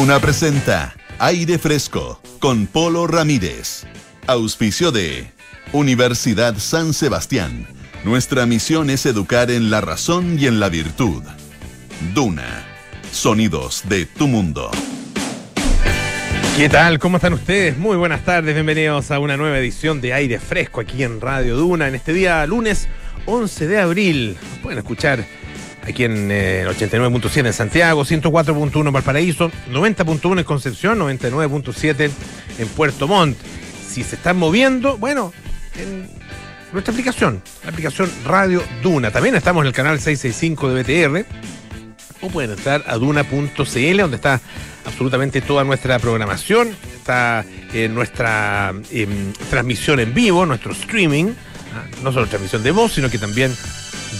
Duna presenta Aire Fresco con Polo Ramírez. Auspicio de Universidad San Sebastián. Nuestra misión es educar en la razón y en la virtud. Duna. Sonidos de tu mundo. ¿Qué tal? ¿Cómo están ustedes? Muy buenas tardes, bienvenidos a una nueva edición de Aire Fresco aquí en Radio Duna en este día lunes 11 de abril. Pueden escuchar aquí en eh, 89.7 en Santiago, 104.1 en Valparaíso, 90.1 en Concepción, 99.7 en Puerto Montt. Si se están moviendo, bueno, en nuestra aplicación, la aplicación Radio Duna. También estamos en el canal 665 de BTR. O pueden entrar a duna.cl, donde está absolutamente toda nuestra programación. Está eh, nuestra em, transmisión en vivo, nuestro streaming. ¿ah? No solo transmisión de voz, sino que también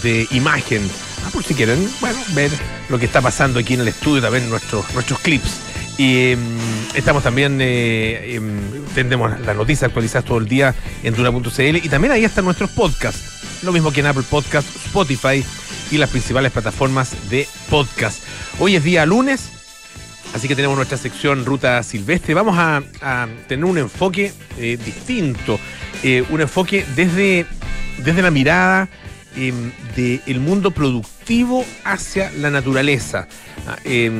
de imagen. Ah, por si quieren, bueno, ver lo que está pasando aquí en el estudio, también nuestros, nuestros clips. Y em, estamos también, eh, em, tendremos las noticias actualizadas todo el día en Duna.cl y también ahí están nuestros podcasts. Lo mismo que en Apple Podcast, Spotify y las principales plataformas de podcast. Hoy es día lunes, así que tenemos nuestra sección Ruta Silvestre. Vamos a, a tener un enfoque eh, distinto, eh, un enfoque desde, desde la mirada eh, del mundo productivo hacia la naturaleza, ah, eh,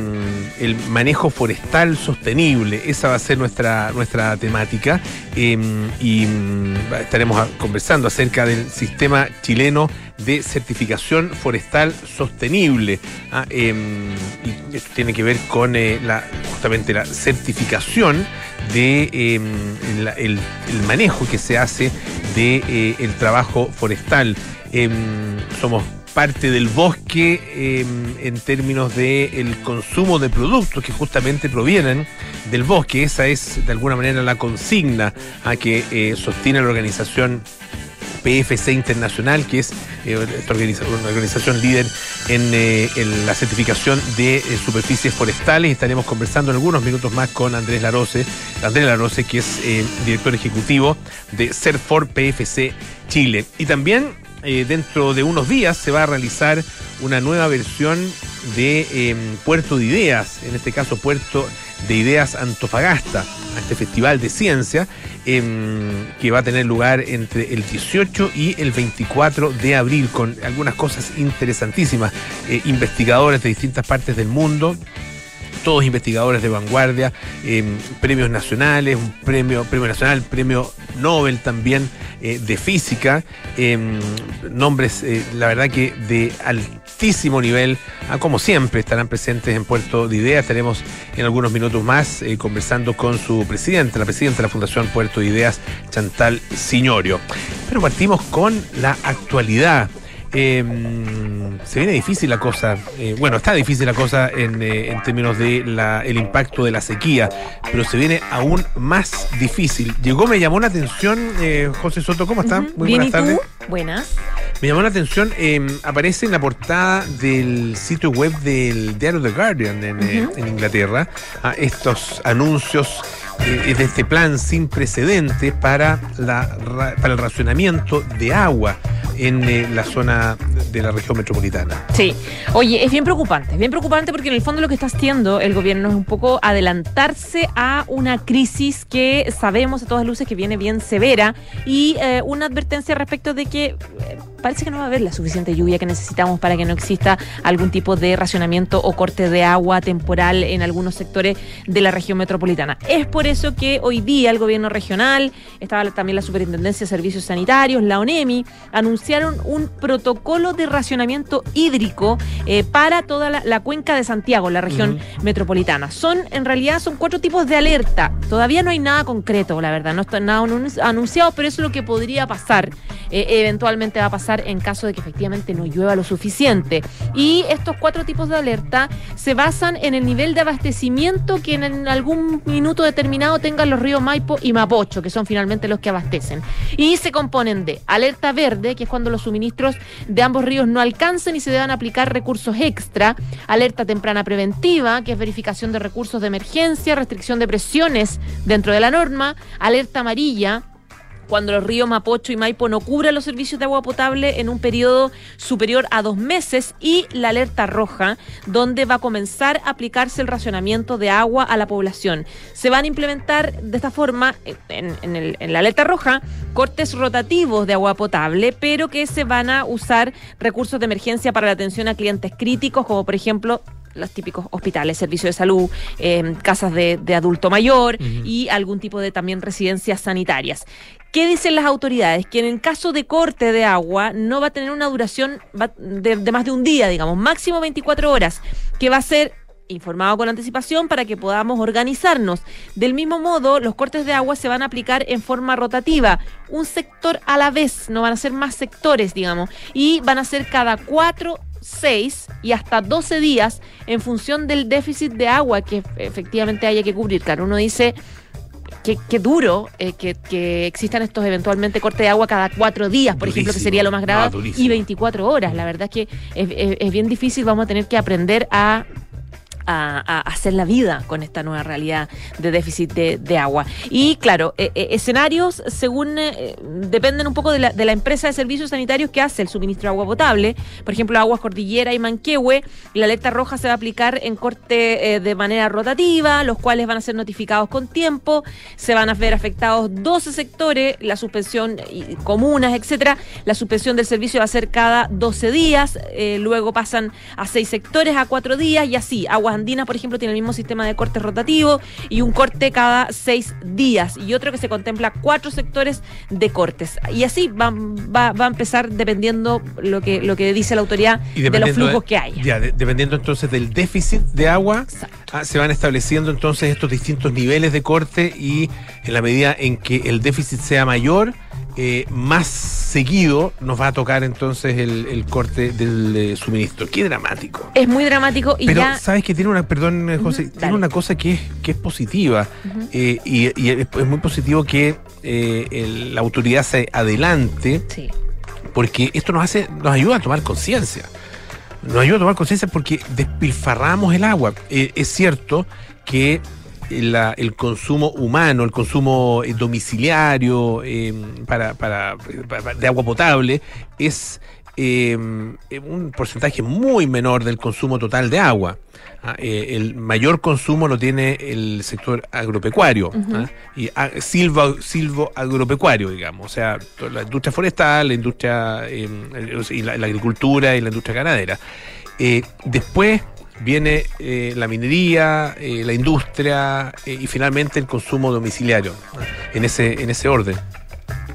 el manejo forestal sostenible, esa va a ser nuestra, nuestra temática eh, y estaremos conversando acerca del sistema chileno de certificación forestal sostenible. ah, y esto tiene que ver con eh, justamente la certificación de el, manejo que se hace de eh, el trabajo forestal. Em, somos parte del bosque em, en términos del consumo de productos que justamente provienen del bosque. Esa es de alguna manera la consigna a que eh, sostiene la organización PFC Internacional, que es eh, una organización líder en, eh, la certificación de superficies forestales. Estaremos conversando en algunos minutos más con Andrés Larose, Andrés Larose, que es director ejecutivo de Serfor PFC Chile. Y también eh, dentro de unos días se va a realizar una nueva versión de eh, Puerto de Ideas, en este caso Puerto de Ideas Antofagasta, a este festival de ciencia em, que va a tener lugar entre el 18 y el 24 de abril con algunas cosas interesantísimas, Eh, investigadores de distintas partes del mundo todos investigadores de vanguardia, eh, premios nacionales, un premio, premio nacional, premio Nobel también eh, de física, eh, nombres, la verdad que de altísimo nivel, ah, como siempre estarán presentes en Puerto de Ideas, estaremos en algunos minutos más conversando con su presidente, la presidenta de la Fundación Puerto de Ideas, Chantal Signorio. Pero partimos con la actualidad. Eh, se viene difícil la cosa, eh, bueno, está difícil la cosa en, eh, en términos de la, el impacto de la sequía, pero se viene aún más difícil. Llegó, me llamó la atención, eh, José Soto, ¿cómo está? Ujú. Bien, ¿y tú? tardes. Buenas. Me llamó la atención, eh, aparece en la portada del sitio web del diario The Guardian en, Ujú. en Inglaterra a estos anuncios de este plan sin precedentes para, la, para el racionamiento de agua en eh, la zona de la región metropolitana. Sí. Oye, es bien preocupante. Es bien preocupante porque en el fondo lo que está haciendo el gobierno es un poco adelantarse a una crisis que sabemos a todas luces que viene bien severa y eh, una advertencia respecto de que eh, parece que no va a haber la suficiente lluvia que necesitamos para que no exista algún tipo de racionamiento o corte de agua temporal en algunos sectores de la región metropolitana. Es por eso que hoy día el gobierno regional, estaba también la Superintendencia de Servicios Sanitarios, la ONEMI, anunciaron un protocolo de racionamiento hídrico eh, para toda la, la cuenca de Santiago, la región metropolitana. Son, en realidad, son cuatro tipos de alerta. Todavía no hay nada concreto, la verdad, no está nada anun- anunciado, pero eso es lo que podría pasar. eh, eventualmente va a pasar en caso de que efectivamente no llueva lo suficiente. Y estos cuatro tipos de alerta se basan en el nivel de abastecimiento que en, en algún minuto determinado tengan los ríos Maipo y Mapocho, que son finalmente los que abastecen. Y se componen de alerta verde, que es cuando los suministros de ambos ríos no alcancen y se deban aplicar recursos extra, alerta temprana preventiva, que es verificación de recursos de emergencia, restricción de presiones dentro de la norma, alerta amarilla, cuando los ríos Mapocho y Maipo no cubran los servicios de agua potable en un periodo superior a dos meses y la alerta roja, donde va a comenzar a aplicarse el racionamiento de agua a la población. Se van a implementar de esta forma, en, en la alerta roja, cortes rotativos de agua potable, pero que se van a usar recursos de emergencia para la atención a clientes críticos, como por ejemplo los típicos hospitales, servicios de salud, eh, casas de, adulto mayor y algún tipo de también residencias sanitarias. ¿Qué dicen las autoridades? Que en caso de corte de agua no va a tener una duración de, de más de un día, digamos, máximo 24 horas, que va a ser informado con anticipación para que podamos organizarnos. Del mismo modo, los cortes de agua se van a aplicar en forma rotativa, un sector a la vez, no van a ser más sectores, digamos, y van a ser cada cuatro 6 y hasta 12 días en función del déficit de agua que efectivamente haya que cubrir. Claro, uno dice que, duro eh, que, existan estos eventualmente cortes de agua cada cuatro días, por ejemplo, que sería lo más grave, y 24 horas. La verdad es que es bien difícil, vamos a tener que aprender a a, hacer la vida con esta nueva realidad de déficit de, agua. Y claro, eh, eh, escenarios según eh, dependen un poco de la, de la, empresa de servicios sanitarios que hace el suministro de agua potable. Por ejemplo, Aguas Cordillera y Manquehue, la alerta roja se va a aplicar en corte de manera rotativa, los cuales van a ser notificados con tiempo, se van a ver afectados 12 sectores, la suspensión, comunas, etcétera. La suspensión del servicio va a ser cada 12 días, luego pasan a 6 sectores a 4 días y así. Agua Andina, por ejemplo, tiene el mismo sistema de corte rotativo y un corte cada seis días y otro que se contempla cuatro sectores de cortes. Y así va, va, a empezar dependiendo lo que, lo que dice la autoridad de los flujos que hay. Ya, dependiendo entonces del déficit de agua, ah, se van estableciendo entonces estos distintos niveles de corte y en la medida en que el déficit sea mayor, eh, más seguido nos va a tocar entonces el, corte del eh, suministro. Qué dramático. Es muy dramático y Pero sabes que tiene una, perdón eh, José, tiene una cosa que es, que es positiva y, es, muy positivo que la autoridad se adelante porque esto nos hace, nos ayuda a tomar conciencia. Nos ayuda a tomar conciencia porque despilfarramos el agua. es cierto que el consumo humano, el consumo eh, domiciliario em, para, para, de agua potable es em, un porcentaje muy menor del consumo total de agua. Ah, eh, el mayor consumo lo tiene el sector agropecuario ¿ah? y ah, silvo, silvo agropecuario, digamos, o sea, la industria forestal, la industria y la, agricultura y la industria ganadera. Eh, después viene eh, la minería, eh, la industria eh, y finalmente el consumo domiciliario, en ese, en ese orden.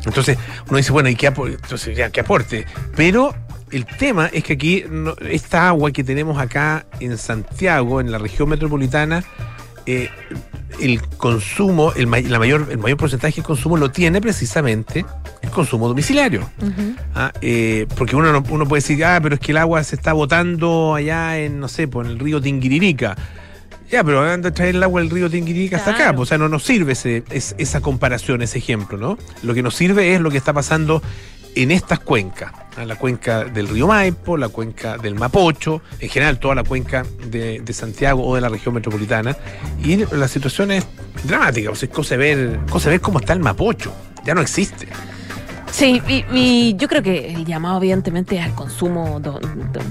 Entonces uno dice, bueno, ¿y qué, Entonces, ya, ¿qué aporte? Pero el tema es que aquí, esta agua que tenemos acá en Santiago, en la región metropolitana, el consumo, el, la mayor, el mayor porcentaje del consumo lo tiene precisamente el consumo domiciliario. Ah, eh, porque uno, uno puede decir, ah, pero es que el agua se está botando allá en, no sé, por el río Tinguiririca. Ya, pero van a traer el agua del río Tinguiririca hasta acá. O sea, no nos sirve ese, esa comparación, ese ejemplo, ¿no? Lo que nos sirve es lo que está pasando en estas cuencas, la cuenca del río Maipo, la cuenca del Mapocho, en general toda la cuenca de, Santiago o de la región metropolitana, y la situación es dramática, o sea, es cosa ver, ver cómo está el Mapocho, ya no existe. Sí, y, yo creo que el llamado evidentemente es al consumo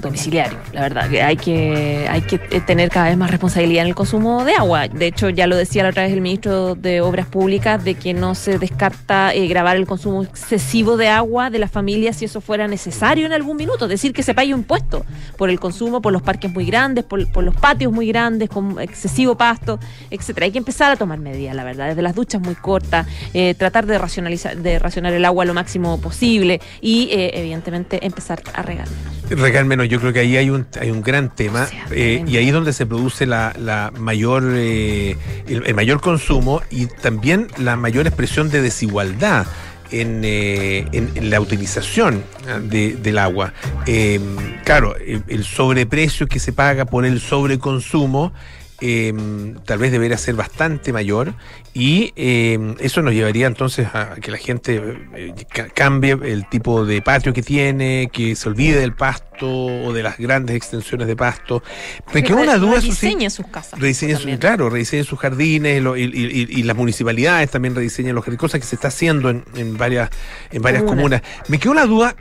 domiciliario, la verdad, que hay que hay que tener cada vez más responsabilidad en el consumo de agua. De hecho, ya lo decía la otra vez el ministro de Obras Públicas de que no se descarta eh, grabar el consumo excesivo de agua de las familias si eso fuera necesario en algún minuto, es decir, que se pague un impuesto por el consumo, por los parques muy grandes, por, los patios muy grandes, con excesivo pasto, etcétera. Hay que empezar a tomar medidas, la verdad, desde las duchas muy cortas, eh, tratar de racionalizar, de racionar el agua lo máximo posible y eh, evidentemente empezar a regar menos. Regar menos, yo creo que ahí hay un, hay un gran tema eh, y ahí es donde se produce la, la mayor, eh, el, mayor consumo y también la mayor expresión de desigualdad. En, en, la utilización del agua. claro, el, sobreprecio que se paga por el sobreconsumo eh, tal vez debería ser bastante mayor y eh, eso nos llevaría entonces a que la gente eh, ca- cambie el tipo de patio que tiene, que se olvide del pasto o de las grandes extensiones de pasto. Me quedó una duda. Rediseñe sus casas. Su- también. claro, rediseñen sus jardines lo- y, y- y- y las municipalidades también rediseñan los jardines, cosas que se está haciendo en, en varias, en varias Comunas. comunas. Me quedó la duda,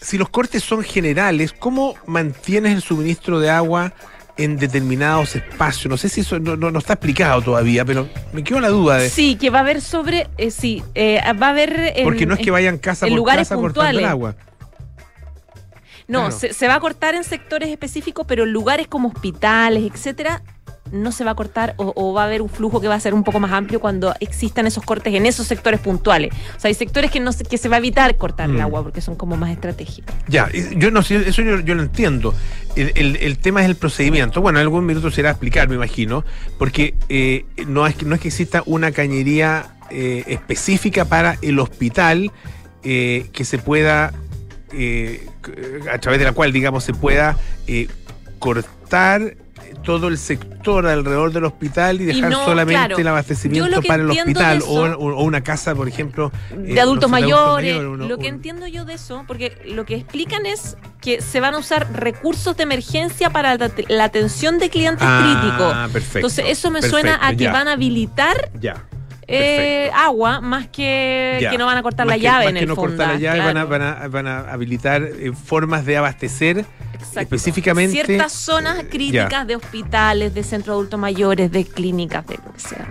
si los cortes son generales, ¿cómo mantienes el suministro de agua en determinados espacios? No sé si eso no, no- no está explicado todavía, pero me quedó la duda de... Sí, que va a haber sobre. eh, sí, eh, va a haber. en- Porque no es que vayan casa en por lugares casa cortando el puntuales. agua. No, Claro. se, se va a cortar en sectores específicos, pero en lugares como hospitales, etcétera, no se va a cortar o, o va a haber un flujo que va a ser un poco más amplio cuando existan esos cortes en esos sectores puntuales. O sea, hay sectores que no se, que se va a evitar cortar Mm. el agua porque son como más estratégicos. Ya, yo no sé, eso yo, yo lo entiendo. El, el- el tema es el procedimiento. Bueno, en algún minuto se irá a explicar, me imagino, porque eh, no, es, que- no es que exista una cañería eh, específica para el hospital eh, que se pueda, a través de la cual, digamos, se pueda cortar todo el sector alrededor del hospital y Y dejar no, solamente claro. el abastecimiento para el hospital o, eso- o- o una casa, por ejemplo, eh, de no adultos sé, mayores. mayor, uno- lo que un- entiendo yo de eso, porque lo que explican es que se van a usar recursos de emergencia para la, la atención de clientes críticos. Ah, perfecto. Entonces, eso me suena a que ya, van a habilitar Ya. Eh, agua más que, Ya. que no van a cortar Más la que- llave más en que el no fondo. cortar la llave, van, a, van, a, van a habilitar eh, formas de abastecer Exacto. específicamente- ciertas zonas eh, críticas ya. de hospitales, de centros de adultos mayores, de clínicas, de lo que sea.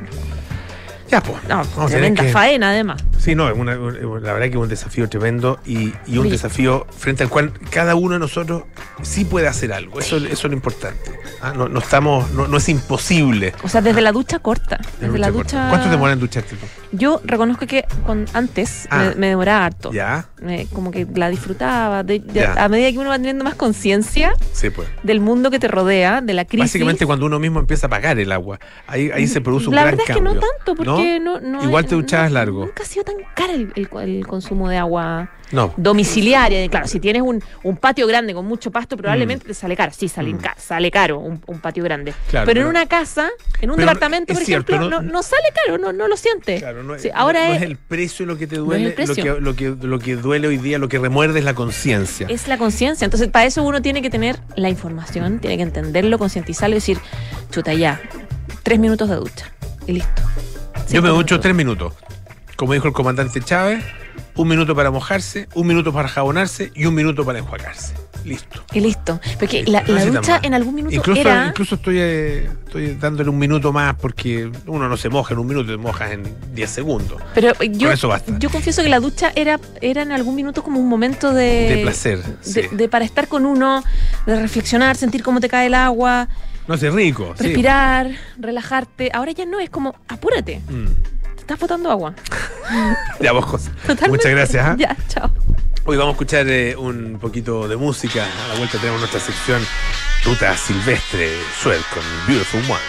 Ya, pues. No, vamos a tremenda que- faena además. Sí, no, es una- un- la verdad que es un desafío tremendo y, y un desafío frente al cual cada uno de nosotros sí puede hacer algo. Eso, eso es lo importante. Ah, No, no estamos, no, no es imposible. O sea, desde la ducha corta. Desde la ducha ducha. ¿Cuánto demora en ducharte tú? Yo reconozco que antes Ah. me, me demoraba harto. Ya, Me- como que la disfrutaba. De- de- Ya. a medida que uno va teniendo más conciencia sí, pues. del mundo que te rodea, de la crisis. Básicamente cuando uno mismo empieza a pagar el agua, ahí, ahí se produce un la gran verdad es que no tanto, porque no, no Igual te no- duchabas largo. Nunca ha sido tan caro el, el- el consumo de agua No. domiciliaria. Claro, si tienes un, un patio grande con mucho pasto, probablemente te sale caro. Sí, sale, Mm. ca- sale caro un, un patio grande. Claro, pero, en una casa, en un departamento, por ejemplo, no- sale caro, no, no lo sientes. Claro, no, es- Sí, ahora es, es el precio lo que te es duele, el lo, precio. que, lo, que, lo que duele hoy día, lo que remuerde es la conciencia. es la conciencia. Entonces, para eso uno tiene que tener la información, tiene que entenderlo, concientizarlo y decir, chuta, ya, tres minutos de ducha. Y listo. Yo me ducho tres minutos. Como dijo el comandante Chávez, un minuto para mojarse, un minuto para jabonarse y un minuto para enjuagarse. Listo. Y listo. Porque la, no la necesitan ducha en algún minuto Incluso, era. incluso estoy, eh, estoy dándole un minuto más porque uno no se moja en un minuto, te mojas en 10 segundos. Pero yo, Con eso basta. yo confieso que la ducha era, era en algún minuto como un momento de. De placer, de para estar con uno, de reflexionar, sentir cómo te cae el agua, No sé, rico. sí. respirar, relajarte. Ahora ya no, es como, apúrate, Mm. te estás botando agua. Ya vos, José. Totalmente. Muchas gracias. ¿ah? Ya, chao. Hoy vamos a escuchar eh, un poquito de música. A la vuelta tenemos nuestra sección Ruta Silvestre Suel con Beautiful Ones.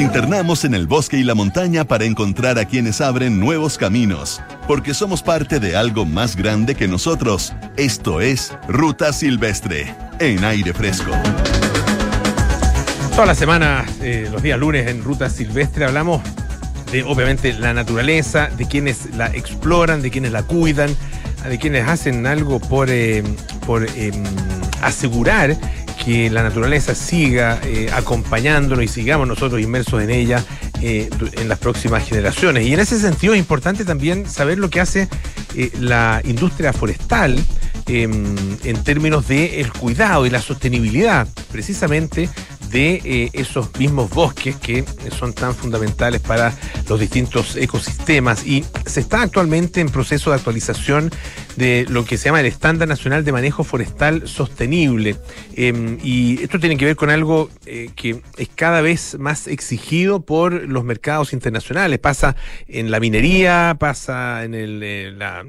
Internamos en el bosque y la montaña para encontrar a quienes abren nuevos caminos, porque somos parte de algo más grande que nosotros. Esto es Ruta Silvestre, en aire fresco. Toda la semana, eh, los días lunes en Ruta Silvestre, hablamos de obviamente la naturaleza, de quienes la exploran, de quienes la cuidan, de quienes hacen algo por, eh, por eh, asegurar que la naturaleza siga eh, acompañándonos y sigamos nosotros inmersos en ella eh, en las próximas generaciones. Y en ese sentido es importante también saber lo que hace eh, la industria forestal em, en términos del el cuidado y la sostenibilidad, precisamente de eh, esos mismos bosques que son tan fundamentales para los distintos ecosistemas. Y se está actualmente en proceso de actualización de lo que se llama el Estándar Nacional de Manejo Forestal Sostenible. Em, y esto tiene que ver con algo eh, que es cada vez más exigido por los mercados internacionales. Pasa en la minería, pasa en eh, la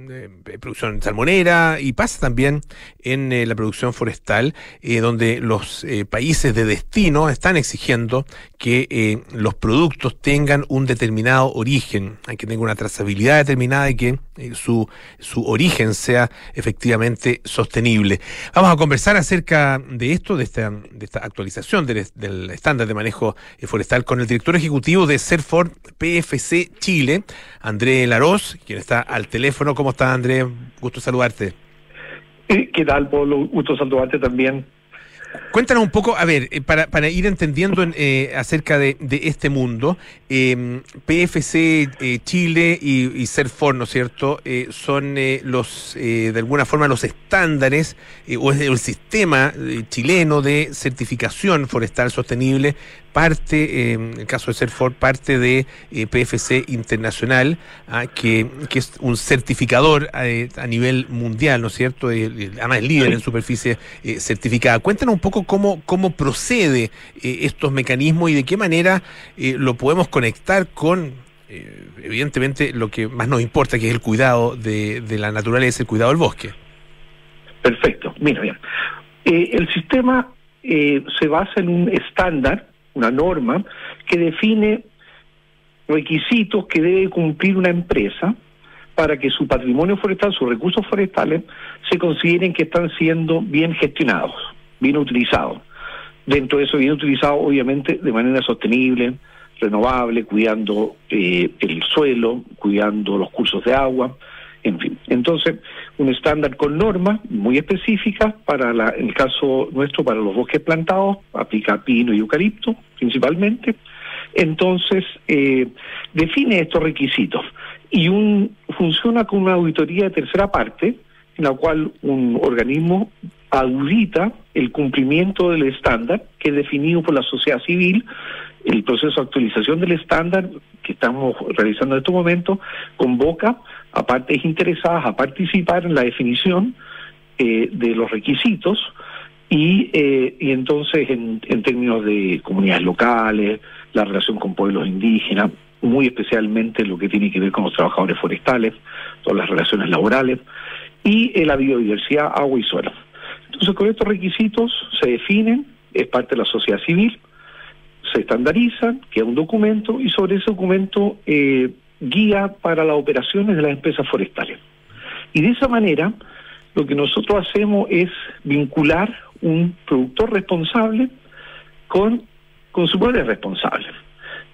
producción salmonera y pasa también en la producción forestal, donde los países de destino no están exigiendo que eh, los productos tengan un determinado origen, que tenga una trazabilidad determinada y que eh, su, su origen sea efectivamente sostenible. Vamos a conversar acerca de esto, de esta, de esta actualización del, estándar de manejo eh, forestal con el director ejecutivo de Serford PFC Chile, André Laroz, quien está al teléfono. ¿Cómo está André? Gusto saludarte. ¿Qué tal, Polo? Gusto saludarte también. Cuéntanos un poco, a ver, eh, para, para ir entendiendo eh, acerca de, de, este mundo, eh, PFC eh, Chile y, y Serfor, ¿no es cierto?, eh, son los, de alguna forma, los estándares o el sistema chileno de certificación forestal sostenible parte, en el caso de Serfor, parte de eh, PFC Internacional, ah, que, que, es un certificador eh, a nivel mundial, ¿no es cierto? además es líder en superficie eh, certificada. Cuéntanos un poco cómo, cómo procede estos mecanismos y de qué manera lo podemos conectar con evidentemente lo que más nos importa, que es el cuidado de, la naturaleza, el cuidado del bosque. Perfecto. Mira, bien. el sistema se basa en un estándar una norma que define requisitos que debe cumplir una empresa para que su patrimonio forestal, sus recursos forestales, se consideren que están siendo bien gestionados, bien utilizados. Dentro de eso, bien utilizados, obviamente, de manera sostenible, renovable, cuidando eh, el suelo, cuidando los cursos de agua, en fin. Entonces, un estándar con normas muy específicas para la, en el caso nuestro, para los bosques plantados, aplica pino y eucalipto principalmente. Entonces, eh, define estos requisitos y un, funciona con una auditoría de tercera parte, en la cual un organismo audita el cumplimiento del estándar que es definido por la sociedad civil el proceso de actualización del estándar que estamos realizando en este momento convoca a partes interesadas a participar en la definición eh, de los requisitos y, eh, y entonces en, en términos de comunidades locales, la relación con pueblos indígenas, muy especialmente lo que tiene que ver con los trabajadores forestales, todas las relaciones laborales y eh, la biodiversidad, agua y suelo. Entonces con estos requisitos se definen, es parte de la sociedad civil, se estandarizan, queda un documento y sobre ese documento eh, guía para las operaciones de las empresas forestales. Y de esa manera, lo que nosotros hacemos es vincular un productor responsable con consumidores responsables.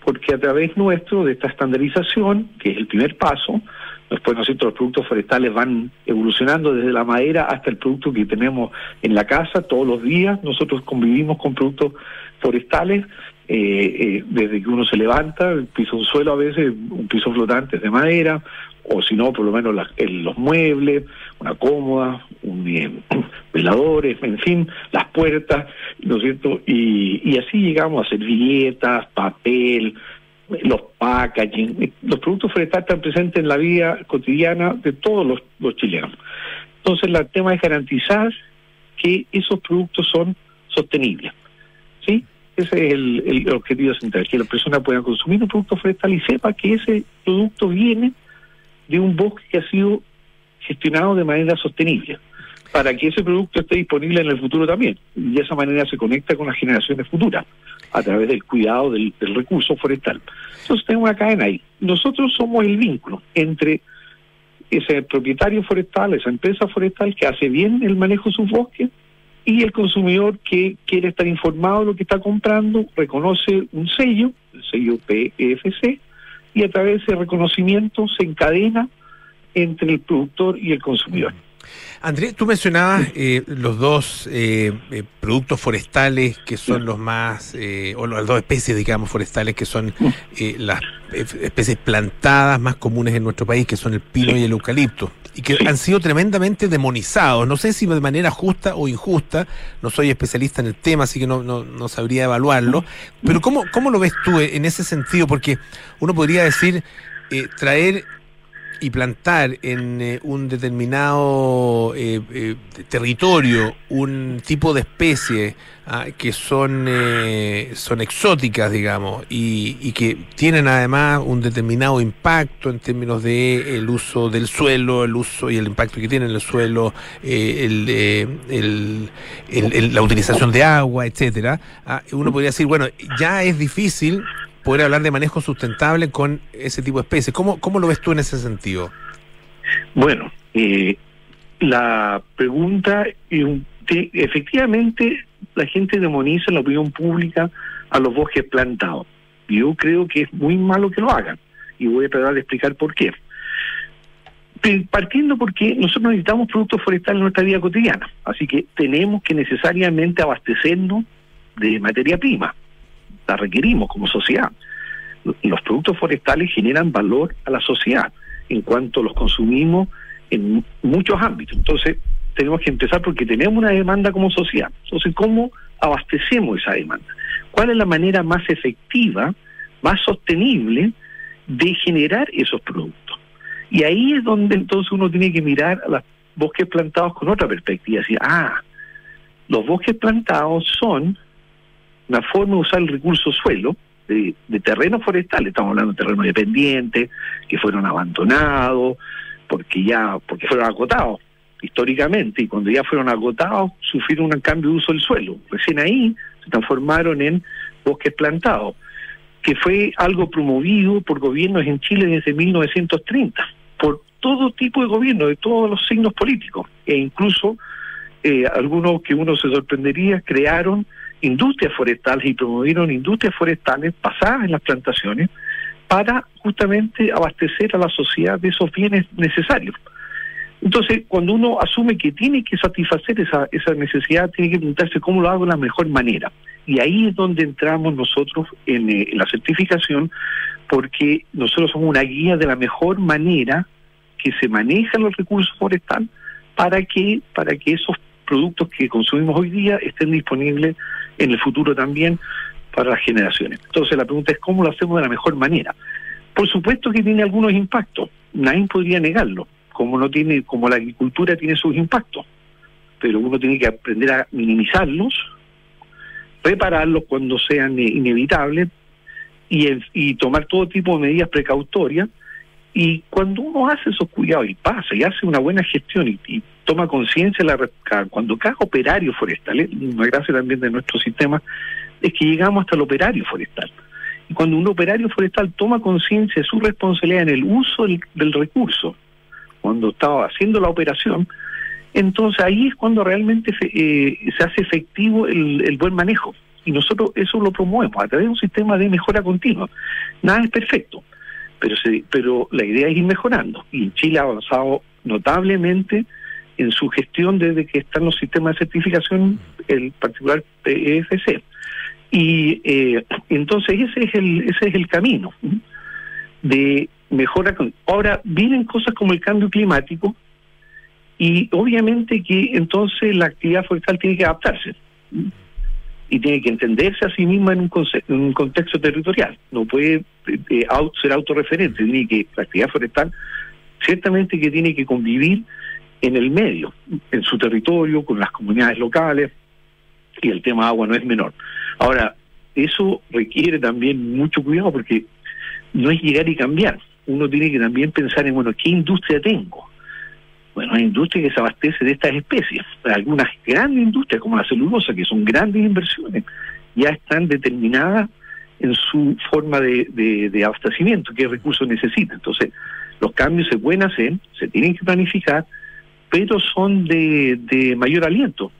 Porque a través nuestro, de esta estandarización, que es el primer paso, después nosotros los productos forestales van evolucionando desde la madera hasta el producto que tenemos en la casa todos los días. Nosotros convivimos con productos forestales eh, eh, desde que uno se levanta, el piso un suelo a veces, un piso flotante de madera, o si no, por lo menos los muebles, una cómoda, un, eh, veladores, en fin, las puertas, ¿no es cierto? Y, y así llegamos a servilletas, papel, los packaging, los productos forestales están presentes en la vida cotidiana de todos los, los chilenos. Entonces, el tema es garantizar que esos productos son sostenibles, ¿sí? Ese es el, objetivo central, que la persona pueda consumir un producto forestal y sepa que ese producto viene de un bosque que ha sido gestionado de manera sostenible. para que ese producto esté disponible en el futuro también. Y de esa manera se conecta con las generaciones futuras a través del cuidado del, recurso forestal. Entonces tenemos una cadena ahí. Nosotros somos el vínculo entre ese propietario forestal, esa empresa forestal que hace bien el manejo de sus bosques y el consumidor que quiere estar informado de lo que está comprando, reconoce un sello, el sello PFC, y a través de ese reconocimiento se encadena entre el productor y el consumidor. Andrés, tú mencionabas eh, los dos eh, eh, productos forestales que son los más, o las dos especies, digamos, forestales que son las especies plantadas más comunes en nuestro país, que son el pino y el eucalipto, y que han sido tremendamente demonizados. No sé si de manera justa o injusta, no soy especialista en el tema, así que no, no, no sabría evaluarlo, pero ¿cómo, ¿cómo lo ves tú en ese sentido? Porque uno podría decir, traer y plantar en eh, un determinado eh, eh, territorio un tipo de especie ah, que son, son exóticas, digamos, y, y, que tienen además un determinado impacto en términos de el uso del suelo, el uso y el impacto que tiene en el suelo, el, la utilización de agua, etcétera, ah, uno podría decir, bueno, ya es difícil poder hablar de manejo sustentable con ese tipo de especies. ¿Cómo, cómo lo ves tú en ese sentido? Bueno, eh, la pregunta, efectivamente, la gente demoniza en la opinión pública a los bosques plantados. Yo creo que es muy malo que lo hagan y voy a tratar de explicar por qué. Partiendo porque nosotros necesitamos productos forestales en nuestra vida cotidiana, así que tenemos que necesariamente abastecernos de materia prima la requerimos como sociedad. Los productos forestales generan valor a la sociedad en cuanto los consumimos en muchos ámbitos. Entonces, tenemos que empezar porque tenemos una demanda como sociedad. Entonces, ¿cómo abastecemos esa demanda? ¿Cuál es la manera más efectiva, más sostenible de generar esos productos? Y ahí es donde entonces uno tiene que mirar a los bosques plantados con otra perspectiva. Decir, ah, los bosques plantados son una forma de usar el recurso suelo de, terreno forestal, estamos hablando de terrenos dependientes, que fueron abandonados, porque ya, porque fueron agotados históricamente, y cuando ya fueron agotados, sufrieron un cambio de uso del suelo. Recién ahí se transformaron en bosques plantados, que fue algo promovido por gobiernos en Chile desde 1930, por todo tipo de gobiernos, de todos los signos políticos, e incluso eh, algunos que uno se sorprendería crearon industrias forestales y promovieron industrias forestales basadas en las plantaciones para justamente abastecer a la sociedad de esos bienes necesarios. Entonces, cuando uno asume que tiene que satisfacer esa, esa necesidad, tiene que preguntarse cómo lo hago de la mejor manera. Y ahí es donde entramos nosotros en, eh, en la certificación, porque nosotros somos una guía de la mejor manera que se manejan los recursos forestales para que, para que esos productos que consumimos hoy día estén disponibles en el futuro también para las generaciones. Entonces la pregunta es cómo lo hacemos de la mejor manera. Por supuesto que tiene algunos impactos, nadie podría negarlo, como no tiene, como la agricultura tiene sus impactos, pero uno tiene que aprender a minimizarlos, repararlos cuando sean inevitables y, y tomar todo tipo de medidas precautorias. Y cuando uno hace esos cuidados y pasa y hace una buena gestión y toma conciencia cuando cada operario forestal, una gracia también de nuestro sistema, es que llegamos hasta el operario forestal. Y cuando un operario forestal toma conciencia de su responsabilidad en el uso del, recurso, cuando estaba haciendo la operación, entonces ahí es cuando realmente se, eh, se hace efectivo el, buen manejo. Y nosotros eso lo promovemos a través de un sistema de mejora continua. Nada es perfecto, pero, se, pero la idea es ir mejorando. Y Chile ha avanzado notablemente en su gestión desde que están los sistemas de certificación, el particular PFC. Y eh, entonces ese es el ese es el camino de mejora. Ahora vienen cosas como el cambio climático y obviamente que entonces la actividad forestal tiene que adaptarse y tiene que entenderse a sí misma en un, en un contexto territorial. No puede eh, ser autorreferente, tiene que la actividad forestal ciertamente que tiene que convivir en el medio, en su territorio, con las comunidades locales, y el tema agua no es menor. Ahora, eso requiere también mucho cuidado porque no es llegar y cambiar. Uno tiene que también pensar en, bueno, ¿qué industria tengo? Bueno, hay industria que se abastece de estas especies. Algunas grandes industrias, como la celulosa, que son grandes inversiones, ya están determinadas en su forma de, de, abastecimiento, qué recursos necesita. Entonces, los cambios se pueden hacer, se tienen que planificar, pero son de, de mayor aliento.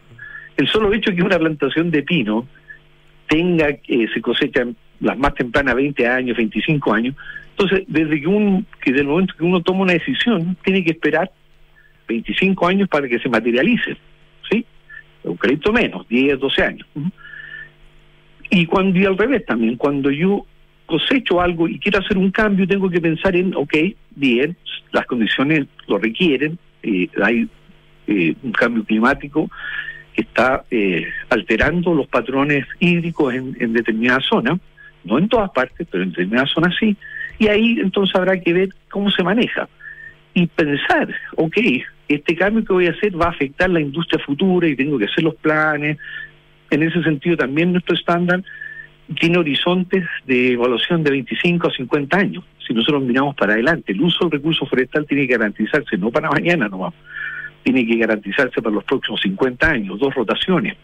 El solo hecho que una plantación de pino tenga, que se cosechan las más tempranas 20 años, 25 años, entonces desde que un, que del momento que uno toma una decisión, tiene que esperar 25 años para que se materialice, ¿sí? crédito menos, 10, 12 años. Y cuando y al revés también, cuando yo cosecho algo y quiero hacer un cambio, tengo que pensar en, ok, bien, las condiciones lo requieren, eh, hay eh, un cambio climático que está eh, alterando los patrones hídricos en, en determinadas zonas, no en todas partes, pero en determinadas zonas sí, y ahí entonces habrá que ver cómo se maneja y pensar, ok, este cambio que voy a hacer va a afectar la industria futura y tengo que hacer los planes. En ese sentido también nuestro estándar tiene horizontes de evaluación de 25 a 50 años. Si nosotros miramos para adelante, el uso del recurso forestal tiene que garantizarse no para mañana nomás, tiene que garantizarse para los próximos 50 años, dos rotaciones.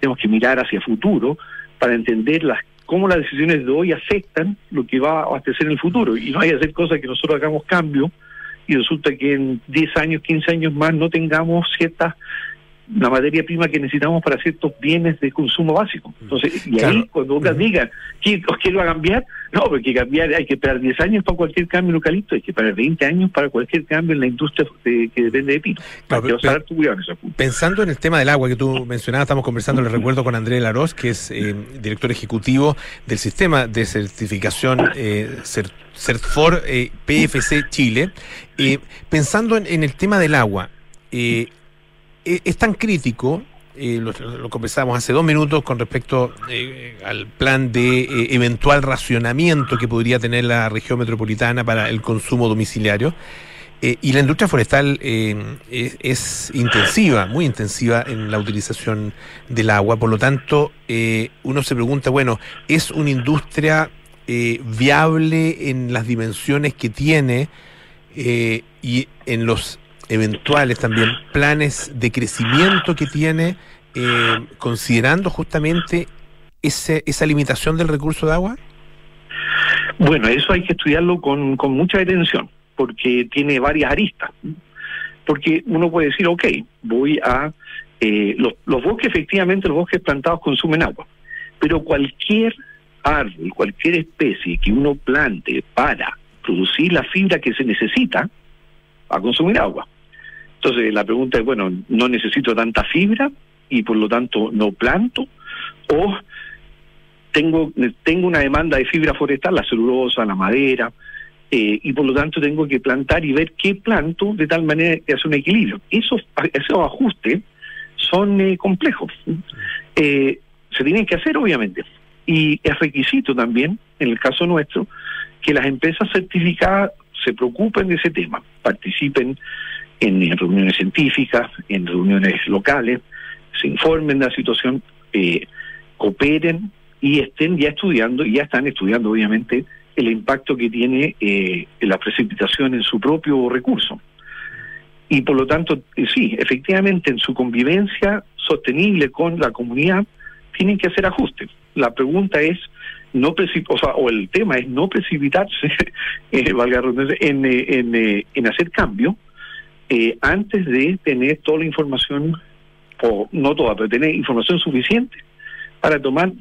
Tenemos que mirar hacia futuro para entender las cómo las decisiones de hoy afectan lo que va a abastecer en el futuro y no hay que hacer cosas que nosotros hagamos cambio y resulta que en 10 años, 15 años más no tengamos cierta la materia prima que necesitamos para ciertos bienes de consumo básico. Entonces, y ahí cuando uno diga, ¿qué, ¿qué va a cambiar? No, porque cambiar, hay que esperar 10 años para cualquier cambio en eucalipto, hay que esperar 20 años para cualquier cambio en la industria que depende de pino. pensando en el tema del agua que tú mencionabas, estamos conversando, le recuerdo con Andrés Laros, que es eh, director ejecutivo del sistema de certificación eh, CERTFOR eh, PFC Chile. Pensando en, el tema del agua, eh, es tan crítico, lo, lo, conversamos hace dos minutos con respecto al plan de eventual racionamiento que podría tener la región metropolitana para el consumo domiciliario. y la industria forestal es, intensiva, muy intensiva en la utilización del agua. Por lo tanto, uno se pregunta, bueno, ¿es una industria eh, viable en las dimensiones que tiene eh, y en los eventuales también planes de crecimiento que tiene, eh, considerando justamente ese, esa limitación del recurso de agua? Bueno, eso hay que estudiarlo con, con mucha atención, porque tiene varias aristas. Porque uno puede decir, ok, voy a... los, los bosques, efectivamente, los bosques plantados consumen agua, pero cualquier árbol, cualquier especie que uno plante para producir la fibra que se necesita, va a consumir agua. Entonces la pregunta es, bueno, no necesito tanta fibra y por lo tanto no planto, o tengo, tengo una demanda de fibra forestal, la celulosa, la madera, eh, y por lo tanto tengo que plantar y ver qué planto de tal manera que hace un equilibrio. Esos, esos ajustes son eh, complejos. Eh, se tienen que hacer, obviamente. Y es requisito también, en el caso nuestro, que las empresas certificadas se preocupen de ese tema, participen en, reuniones científicas, en reuniones locales, se informen de la situación, eh, cooperen y estén ya estudiando, y ya están estudiando obviamente, el impacto que tiene eh, la precipitación en su propio recurso. Y por lo tanto, eh, sí, efectivamente, en su convivencia sostenible con la comunidad, tienen que hacer ajustes la pregunta es no o, sea, o el tema es no precipitarse eh, valga en, eh, en, eh, en hacer cambio eh, antes de tener toda la información o no toda pero tener información suficiente para tomar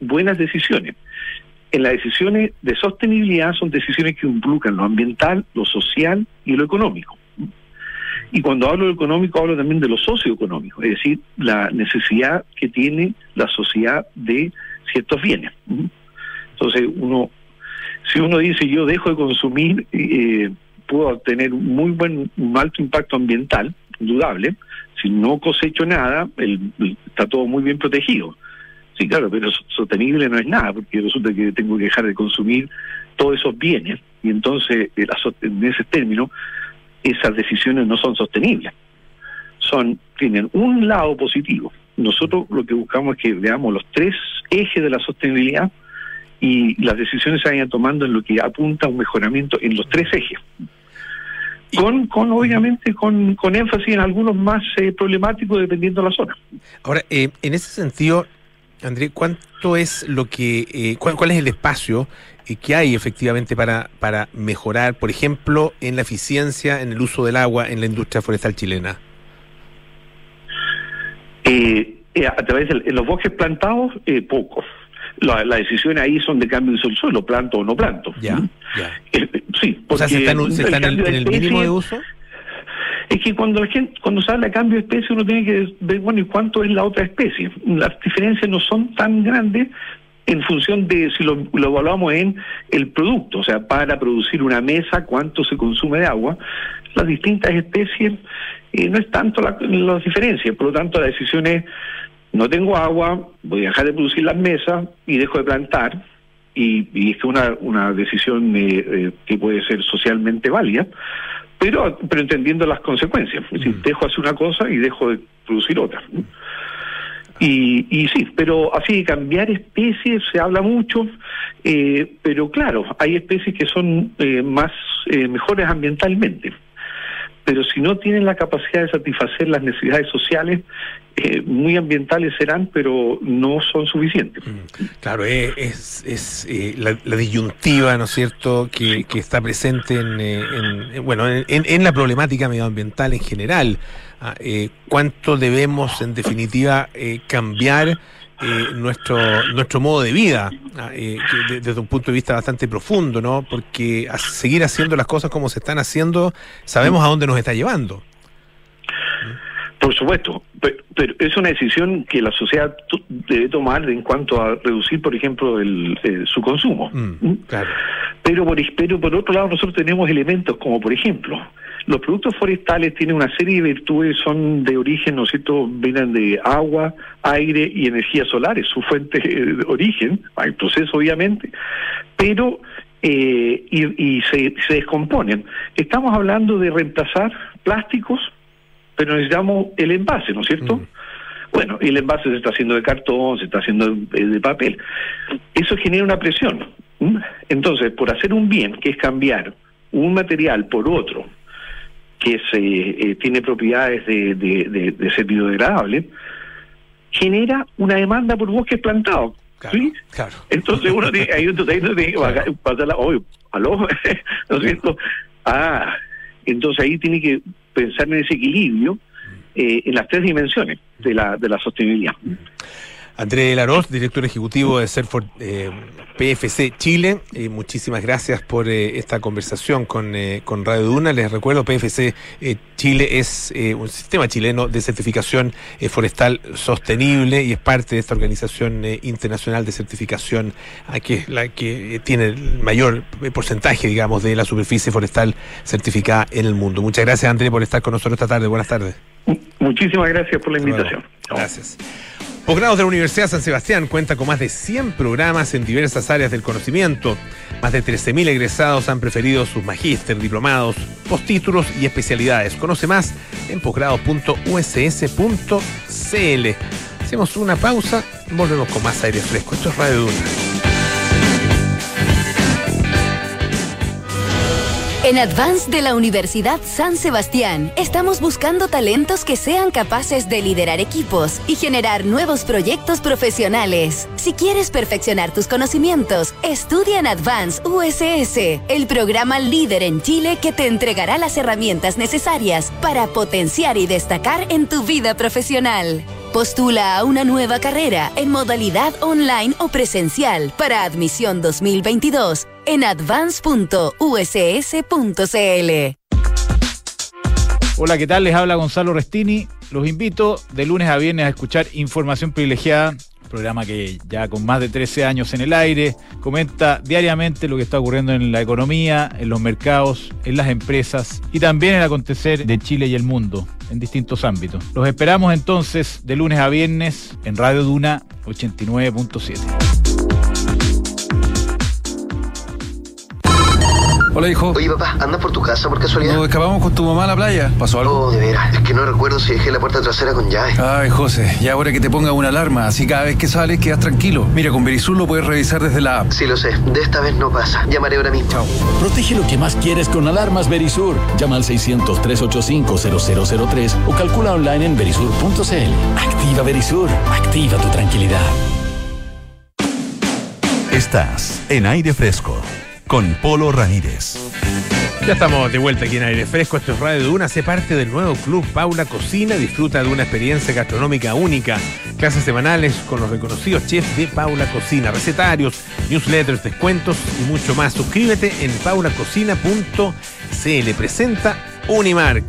buenas decisiones. En las decisiones de sostenibilidad son decisiones que involucran lo ambiental lo social y lo económico. Y cuando hablo de económico hablo también de lo socioeconómico es decir la necesidad que tiene la sociedad de ciertos bienes. Entonces, uno, si uno dice yo dejo de consumir, eh, puedo tener muy buen, un alto impacto ambiental, indudable. Si no cosecho nada, el, está todo muy bien protegido. Sí, claro, pero sostenible no es nada, porque resulta que tengo que dejar de consumir todos esos bienes, y entonces, eh, en ese término, esas decisiones no son sostenibles. Son, tienen un lado positivo, nosotros lo que buscamos es que veamos los tres ejes de la sostenibilidad y las decisiones se vayan tomando en lo que apunta a un mejoramiento en los tres ejes. Con, con obviamente con, con énfasis en algunos más eh, problemáticos dependiendo de la zona. Ahora, eh, en ese sentido, André, ¿cuánto es lo que, eh, cuál, cuál, es el espacio eh, que hay efectivamente para, para mejorar, por ejemplo, en la eficiencia, en el uso del agua en la industria forestal chilena? Eh, a través de los bosques plantados, pocos. Las la decisiones ahí son de cambio de suelo, planto o no planto. Ya, ya. sí, porque o sea, ¿se están, ¿se están en, en, el mínimo de uso? es que cuando la gente, cuando se habla de cambio de especie uno tiene que ver, bueno, ¿y cuánto es la otra especie? Las diferencias no son tan grandes en función de si lo, lo evaluamos en el producto, o sea, para producir una mesa, cuánto se consume de agua. Las distintas especies eh, no es tanto la, las diferencias, por lo tanto la decisión es, no tengo agua, voy a dejar de producir las mesas y dejo de plantar, y, y es una, una decisión eh, eh, que puede ser socialmente válida, pero, pero entendiendo las consecuencias. Es decir, dejo hacer una cosa y dejo de producir otra. Y, y sí, pero así cambiar especies se habla mucho, eh, pero claro, hay especies que son eh, más eh, mejores ambientalmente pero si no tienen la capacidad de satisfacer las necesidades sociales, eh, muy ambientales serán, pero no son suficientes. Claro, es, es eh, la, la, disyuntiva, ¿no es cierto?, que, que está presente en, eh, en bueno, en, en, la problemática medioambiental en general. Ah, ¿Cuánto debemos, en definitiva, cambiar? Eh, nuestro nuestro modo de vida ah, eh, de, desde un punto de vista bastante profundo, ¿no? Porque a seguir haciendo las cosas como se están haciendo, sabemos a dónde nos está llevando. Por supuesto, pero, pero, es una decisión que la sociedad debe tomar en cuanto a reducir, por ejemplo, el, el su consumo. Mm, claro. Pero por, pero por otro lado nosotros tenemos elementos como, por ejemplo, los productos forestales tienen una serie de virtudes, son de origen, ¿no es cierto?, vienen de agua, aire y energía solar, es su fuente de origen, hay proceso obviamente, pero eh, y, y se, se descomponen. Estamos hablando de reemplazar plásticos, pero necesitamos el envase, ¿no es cierto? Mm. Bueno, el envase se está haciendo de cartón, se está haciendo de, de papel. Eso genera una presión. Entonces, por hacer un bien, que es cambiar un material por otro, que se, eh, tiene propiedades de, de, de, de, ser biodegradable, genera una demanda por bosques plantados. Claro, ¿sí? claro. Entonces uno tiene, ahí uno tiene que claro. pasarla, oye, aló, ¿no es cierto? Ah, entonces ahí tiene que pensar en ese equilibrio eh, en las tres dimensiones de la, de la sostenibilidad. André Laros, director ejecutivo de Serford eh, PFC Chile, eh, muchísimas gracias por eh, esta conversación con, con Radio Duna. Les recuerdo, PFC Chile es un sistema chileno de certificación forestal sostenible y es parte de esta organización internacional de certificación que es la que tiene el mayor porcentaje, digamos, de la superficie forestal certificada en el mundo. Muchas gracias, André, por estar con nosotros esta tarde. Buenas tardes. Muchísimas gracias por la invitación. Gracias. Posgrados de la Universidad San Sebastián cuenta con más de 100 programas en diversas áreas del conocimiento. Más de 13.000 egresados han preferido sus magíster, diplomados, postítulos y especialidades. Conoce más en posgrados.uss.cl. Hacemos una pausa, volvemos con más aire fresco. Esto es Radio Duna. En Advance de la Universidad San Sebastián estamos buscando talentos que sean capaces de liderar equipos y generar nuevos proyectos profesionales. Si quieres perfeccionar tus conocimientos, estudia en Advance USS, el programa líder en Chile que te entregará las herramientas necesarias para potenciar y destacar en tu vida profesional. Postula a una nueva carrera en modalidad online o presencial para admisión 2022 en advance.uss.cl. Hola, ¿qué tal? Les habla Gonzalo Restini. Los invito de lunes a viernes a escuchar Información Privilegiada, programa que ya con más de 13 años en el aire, comenta diariamente lo que está ocurriendo en la economía, en los mercados, en las empresas y también el acontecer de Chile y el mundo en distintos ámbitos. Los esperamos entonces de lunes a viernes en Radio Duna 89.7. Hola, hijo. Oye, papá, ¿andas por tu casa por casualidad? No, escapamos con tu mamá a la playa. ¿Pasó algo? Oh, de veras. Es que no recuerdo si dejé la puerta trasera con llave. Ay, José, ya ahora que te ponga una alarma, así cada vez que sales quedas tranquilo. Mira, con Verisur lo puedes revisar desde la app. Sí, lo sé. De esta vez no pasa. Llamaré ahora mismo. Chao. Protege lo que más quieres con alarmas Verisur. Llama al 600-385-0003 o calcula online en verisur.cl. Activa Verisur. Activa tu tranquilidad. Estás en aire fresco con Polo Ramírez. Ya estamos de vuelta aquí en Aire Fresco. Esto es Radio Duna. Hace parte del nuevo club Paula Cocina. Disfruta de una experiencia gastronómica única. Clases semanales con los reconocidos chefs de Paula Cocina. Recetarios, newsletters, descuentos y mucho más. Suscríbete en paulacocina.cl. Presenta Unimark.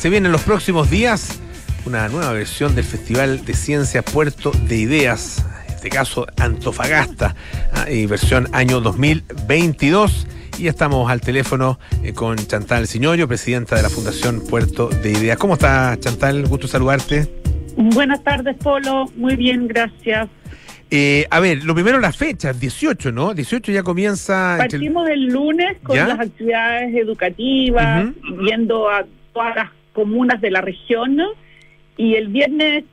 Se viene en los próximos días una nueva versión del Festival de Ciencia Puerto de Ideas. Este caso, Antofagasta. ah, y versión año 2022. Y estamos al teléfono eh, con Chantal Signorio, presidenta de la Fundación Puerto de Ideas. ¿Cómo está Chantal? Gusto saludarte. Buenas tardes, Polo. Muy bien, gracias. Eh, a ver, lo primero las fechas, 18, ¿no? 18 ya comienza... Partimos el lunes con ¿Ya? las actividades educativas, viendo a todas las comunas de la región. ¿no? Y el viernes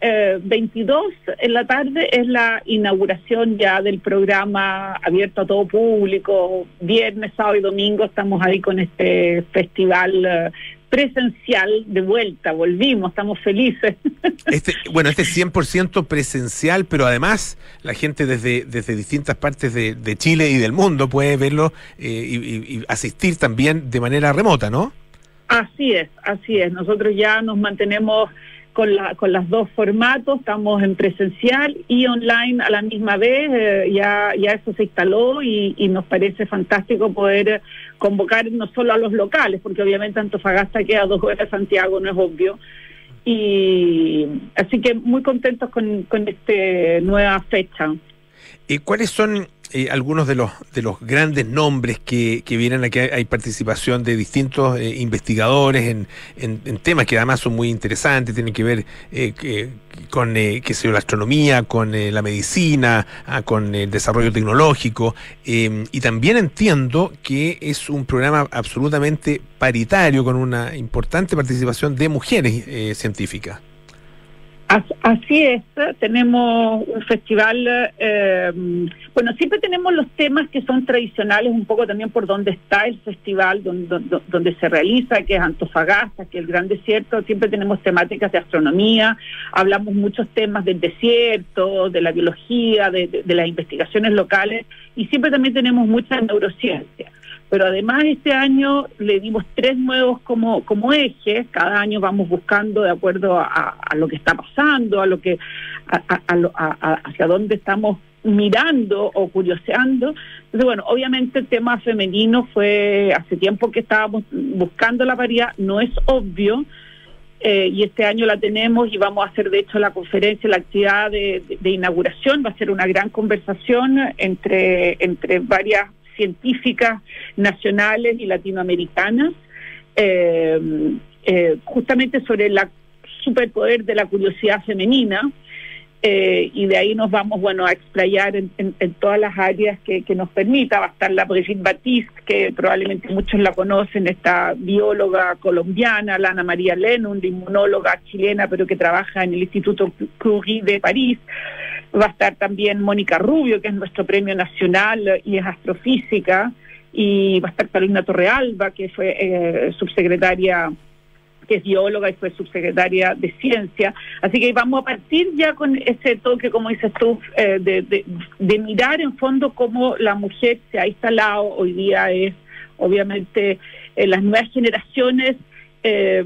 eh, 22 en la tarde es la inauguración ya del programa abierto a todo público. Viernes, sábado y domingo estamos ahí con este festival eh, presencial de vuelta. Volvimos, estamos felices. Este, bueno, este es 100% presencial, pero además la gente desde, desde distintas partes de, de Chile y del mundo puede verlo eh, y, y- y asistir también de manera remota, ¿no? Así es, así es. Nosotros ya nos mantenemos con, la, con los dos formatos, estamos en presencial y online a la misma vez, eh, ya, ya eso se instaló y, y nos parece fantástico poder convocar no solo a los locales, porque obviamente Antofagasta queda dos horas de Santiago, no es obvio. Y así que muy contentos con, con esta nueva fecha. Eh, ¿Cuáles son eh, algunos de los de los grandes nombres que, que vienen aquí? Hay, participación de distintos eh, investigadores en, en- en temas que además son muy interesantes, tienen que ver eh, con eh, qué sé yo, la astronomía, con eh, la medicina, ah, con el desarrollo tecnológico. y también entiendo que es un programa absolutamente paritario con una importante participación de mujeres científicas. As- Así es, tenemos un festival, eh, bueno, siempre tenemos los temas que son tradicionales, un poco también por donde está el festival, donde, se realiza, que es Antofagasta, que es el Gran Desierto, siempre tenemos temáticas de astronomía, hablamos muchos temas del desierto, de la biología, de, de- de las investigaciones locales, y siempre también tenemos mucha neurociencia. Pero además este año le dimos tres nuevos como, como ejes, cada año vamos buscando de acuerdo a, lo que está pasando, a lo que a, a- hacia dónde estamos mirando o curioseando. Entonces, bueno, obviamente el tema femenino fue hace tiempo que estábamos buscando la paridad, no es obvio, eh, y este año la tenemos y vamos a hacer de hecho la conferencia, la actividad de- de inauguración, va a ser una gran conversación entre, entre varias científicas nacionales y latinoamericanas, eh, eh, justamente sobre el superpoder de la curiosidad femenina. eh, y de ahí nos vamos bueno a explayar en, todas las áreas que, que nos permita. Va a estar la Brigitte Batiste, que probablemente muchos la conocen, esta bióloga colombiana, la Ana María Lennon, inmunóloga chilena, pero que trabaja en el Instituto Curie de París. Va a estar también Mónica Rubio, que es nuestro premio nacional eh, y es astrofísica. Y va a estar Carolina Torrealba, que fue eh, subsecretaria que es bióloga y fue subsecretaria de ciencia. Así que vamos a partir ya con ese toque, como dices tú, eh, de, de- de mirar en fondo cómo la mujer se ha instalado. Hoy día es, obviamente, en las nuevas generaciones eh,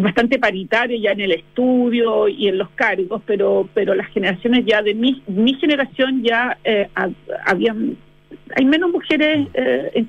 bastante paritaria ya en el estudio y en los cargos, pero pero las generaciones ya de mi, mi generación ya eh, ha- habían hay menos mujeres eh,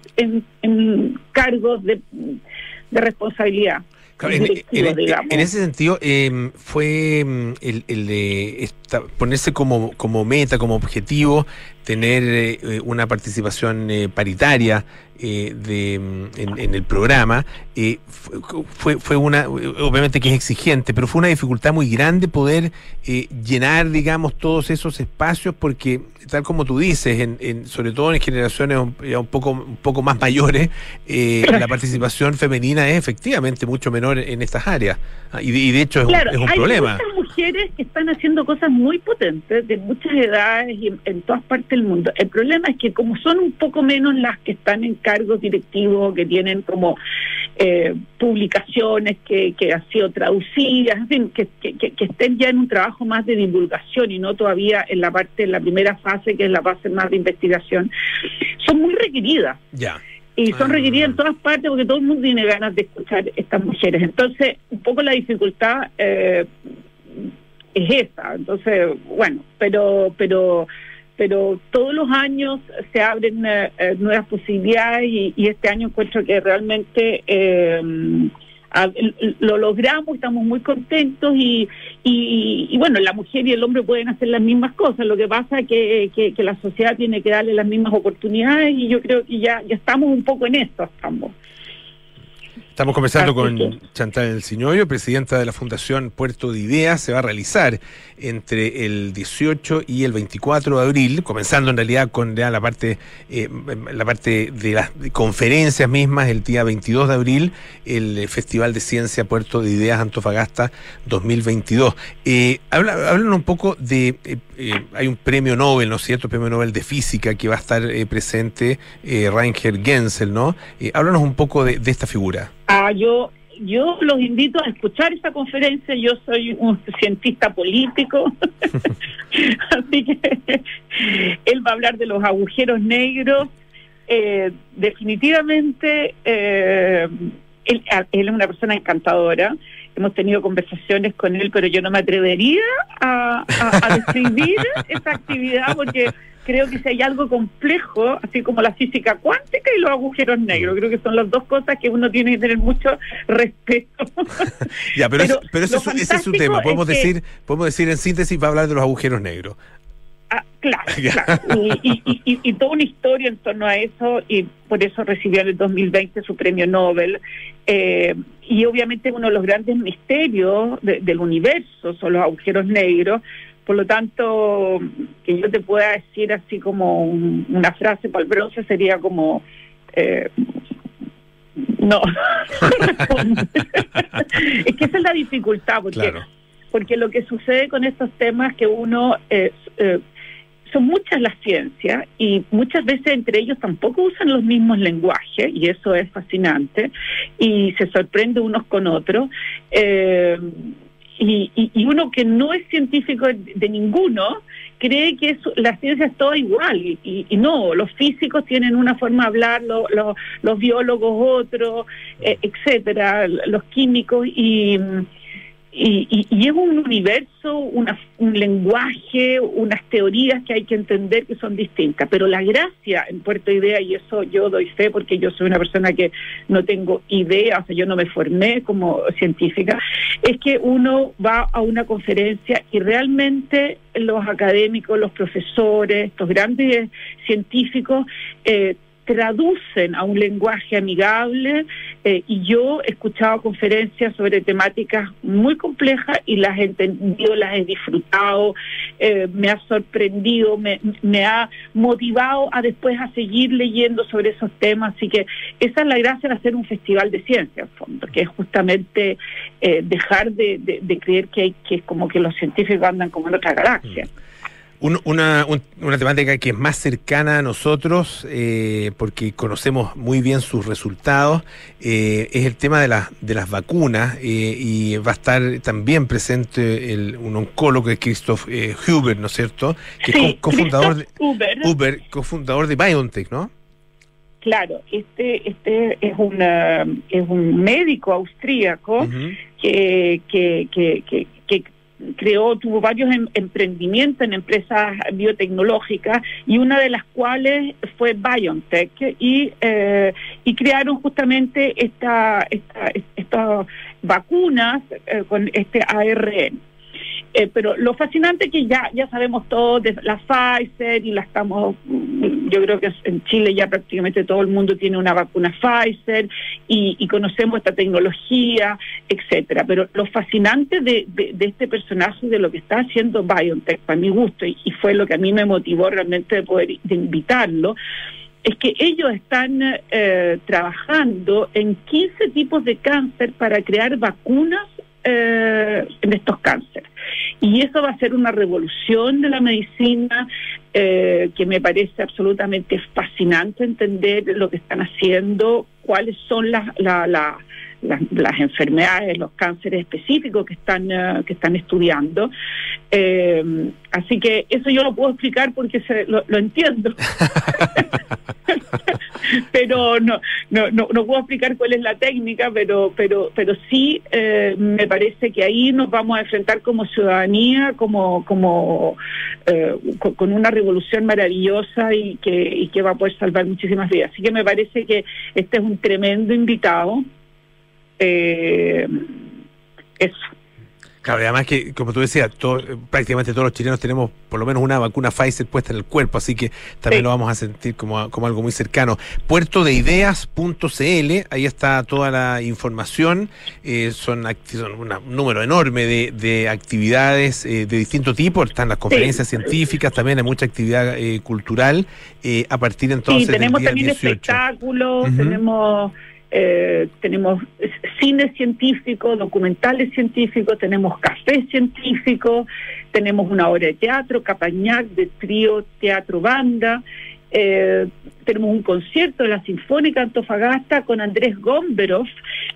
en, cargos de, de responsabilidad. Claro, en, ese sentido, eh, fue mm, el, el de esta- ponerse como, como meta, como objetivo, tener eh, una participación eh, paritaria eh, de, mm, en, en el programa, eh, fu- fue, fue una, obviamente que es exigente, pero fue una dificultad muy grande poder eh, llenar, digamos, todos esos espacios, porque tal como tú dices, en, en- sobre todo en generaciones un, ya un poco, un poco más mayores, eh, la participación femenina es efectivamente mucho menor en estas áreas. Ah, Y de, y de hecho es, un- es un hay problema. muchas mujeres que están haciendo cosas muy potentes de muchas edades y en, en todas partes del mundo. El problema es que como son un poco menos las que están en cargos directivos, que tienen como eh, publicaciones que, que han sido traducidas, en fin, que, que, que- que estén ya en un trabajo más de divulgación y no todavía en la parte, en la primera fase, que es la fase más de investigación, son muy requeridas Ya. y son Ah. requeridas en todas partes porque todo el mundo tiene ganas de escuchar estas mujeres. Entonces, un poco la dificultad eh, es esa. Entonces, bueno, pero pero pero todos los años se abren eh, eh, nuevas posibilidades y, este año encuentro que realmente eh, lo logramos, estamos muy contentos y, y, y, bueno, la mujer y el hombre pueden hacer las mismas cosas, lo que pasa es que, que, la sociedad tiene que darle las mismas oportunidades y yo creo que ya, ya estamos un poco en esto, estamos. Estamos conversando Así con que- Chantal El Ciñoyo, presidenta de la Fundación Puerto de Ideas. Se va a realizar entre el 18 y el 24 de abril, comenzando en realidad con ya la parte eh, la parte de las conferencias mismas, el día 22 de abril, el Festival de Ciencia Puerto de Ideas Antofagasta 2022. Eh, habla, hablan un poco de, eh, eh, hay un premio Nobel, ¿no es cierto? Premio Nobel de Física que va a estar presente, Reinger Gensel, ¿no? Háblanos un poco de, de esta figura. Ah, yo, yo los invito a escuchar esa conferencia. Yo soy un cientista político, así que él va a hablar de los agujeros negros. Eh, definitivamente, eh, él, él es una persona encantadora. Hemos tenido conversaciones con él, pero yo no me atrevería a, a- a describir esa actividad porque creo que si hay algo complejo, así como la física cuántica y los agujeros negros, creo que son las dos cosas que uno tiene que tener mucho respeto. Ya, pero, Pero es- pero ese, lo es su- ese es su tema. es Podemos que- decir, podemos decir en síntesis, va a hablar de los agujeros negros. Ah, claro, claro. Y, y- y- y- y toda una historia en torno a eso, y por eso recibió en el 2020 su premio Nobel. Eh, y obviamente uno de los grandes misterios de- del universo son los agujeros negros. Por lo tanto, que yo te pueda decir así como un- una frase para el bronce sería como... eh, no, es que esa es la dificultad, porque Claro. porque lo que sucede con estos temas es que uno eh, eh, son muchas las ciencias y muchas veces entre ellos tampoco usan los mismos lenguajes y eso es fascinante y se sorprende unos con otros eh, y, y- y uno que no es científico de, ninguno cree que es- la ciencia es toda igual y, y- no, los físicos tienen una forma de hablar, lo- los biólogos otro, eh, etcétera, los químicos y y, y- y es un universo, una- un lenguaje, unas teorías que hay que entender que son distintas. Pero la gracia en Puerto Idea, y eso yo doy fe porque yo soy una persona que no tengo idea, o sea, yo no me formé como científica, es que uno va a una conferencia y realmente los académicos, los profesores, estos grandes científicos, eh, traducen a un lenguaje amigable eh, y yo he escuchado conferencias sobre temáticas muy complejas y las he entendido, las he disfrutado, eh, me ha sorprendido, me, ha motivado a después a seguir leyendo sobre esos temas, así que esa es la gracia de hacer un festival de ciencia, en fondo, que es justamente eh, dejar de, de- de creer que, hay, que como que los científicos andan como en otra galaxia. Un- una, un- una temática que es más cercana a nosotros, eh, porque conocemos muy bien sus resultados, eh, es el tema de, las de las vacunas, eh, y va a estar también presente el, un oncólogo, que es Christoph eh, Huber, ¿no es cierto? Que es Sí, cofundador de, Huber. Huber, cofundador de BioNTech, ¿no? Claro, este, este es, una, es un médico austríaco que, que, que creó, tuvo varios em- emprendimientos en empresas biotecnológicas y una de las cuales fue BioNTech y, eh, y crearon justamente esta, esta, estas vacunas eh, con este ARN. Eh, pero lo fascinante que ya, ya sabemos todo de la Pfizer y la estamos, mm, yo creo que en Chile ya prácticamente todo el mundo tiene una vacuna Pfizer y, y conocemos esta tecnología, etcétera. Pero lo fascinante de, de, este personaje, de lo que está haciendo BioNTech, para mi gusto, y, y fue lo que a mí me motivó realmente de poder de invitarlo, es que ellos están eh, trabajando en 15 tipos de cáncer para crear vacunas eh, en estos cánceres. Y eso va a ser una revolución de la medicina eh, que me parece absolutamente fascinante entender lo que están haciendo, cuáles son las, la, la, las, las enfermedades, los cánceres específicos que están, eh, que están estudiando. Eh, así que eso yo lo puedo explicar porque se, lo, lo entiendo. pero no, no, no, no puedo explicar cuál es la técnica, pero, pero, pero sí eh, me parece que ahí nos vamos a enfrentar como ciudadanía, como, como eh, con, una revolución maravillosa y que, y que va a poder salvar muchísimas vidas. Así que me parece que este es un tremendo invitado. Eh, eso. Claro, y además que, como tú decías, todo- prácticamente todos los chilenos tenemos por lo menos una vacuna Pfizer puesta en el cuerpo, así que también Sí. lo vamos a sentir como, como algo muy cercano. Puertodeideas.cl, ahí está toda la información, eh, son, son una- un número enorme de, de actividades eh, de distinto tipo, están las conferencias científicas, también hay mucha actividad eh, cultural, eh, a partir entonces sí, tenemos del día también 18. espectáculos, tenemos eh, tenemos cine científico, documentales científicos, tenemos café científico, tenemos una obra de teatro, Capañac, de trío, teatro, banda. eh, tenemos un concierto de la Sinfónica Antofagasta con Andrés Gomberov,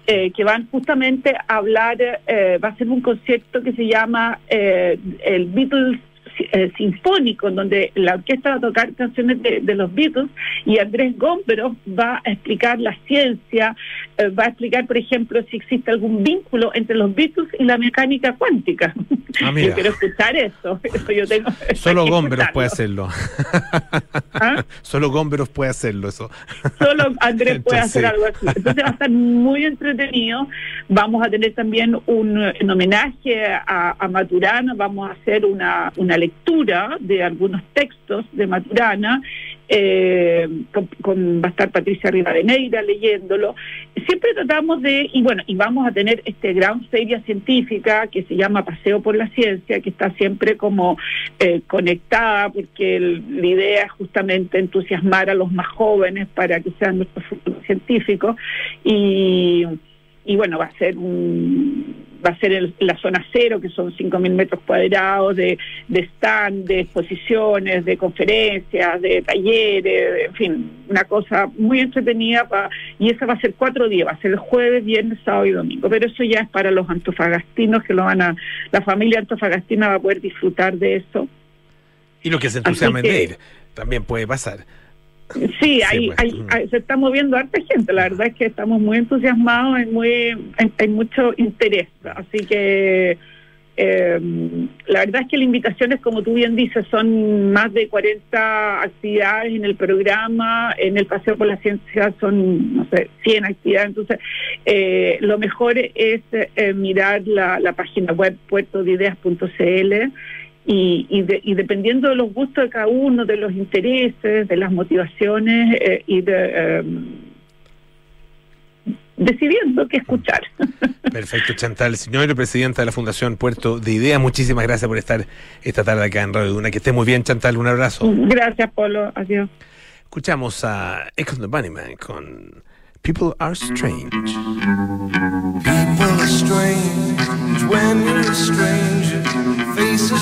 eh, que van justamente a hablar, eh, va a ser un concierto que se llama eh, el Beatles eh, sinfónico, en donde la orquesta va a tocar canciones de, de los Beatles y Andrés Gomberov va a explicar la ciencia, eh, va a explicar, por ejemplo, si existe algún vínculo entre los Beatles y la mecánica cuántica. Ah, mira. Yo quiero escuchar eso. eso yo tengo, Solo Gomberos puede hacerlo. ¿Ah? Solo Gomberos puede hacerlo, eso. Solo Andrés puede hacer algo así. Entonces va a estar muy entretenido. Vamos a tener también un en homenaje a, a Maturana, vamos a hacer una, una lectura de algunos textos de Maturana. Eh, con, va a estar Patricia Rivadeneira leyéndolo. Siempre tratamos de, y bueno, y vamos a tener este gran feria científica que se llama Paseo por la Ciencia, que está siempre como eh, conectada, porque la idea es justamente entusiasmar a los más jóvenes para que sean nuestros científicos. Y, y bueno, va a ser un va a ser en la zona cero, que son 5.000 metros cuadrados de, de stand, de exposiciones, de conferencias, de talleres, de- en fin, una cosa muy entretenida. pa- y esa va a ser cuatro días, va a ser el jueves, viernes, sábado y domingo. Pero eso ya es para los antofagastinos que lo van a, la familia antofagastina va a poder disfrutar de eso. Y lo que se entusiasma en que- ir también puede pasar. Sí, hay, pues. hay, hay- se está moviendo harta gente. La verdad es que estamos muy entusiasmados, hay, muy, hay, hay mucho interés. Así que eh, la verdad es que las invitaciones, como tú bien dices, son más de 40 actividades en el programa. En el Paseo por la Ciencia son, no sé, 100 actividades. Entonces, eh, lo mejor es eh, mirar la, la página web puertodeideas.cl y, y, de- y dependiendo de los gustos de cada uno, de los intereses, de las motivaciones, eh, ir eh, decidiendo qué escuchar. Perfecto, Chantal. Señora presidenta de la Fundación Puerto de Ideas, muchísimas gracias por estar esta tarde acá en Radio Duna. Que esté muy bien, Chantal. Un abrazo. Gracias, Polo. Adiós. Escuchamos a Echo the Bunnyman con People Are Strange. People are strange when you're. Faces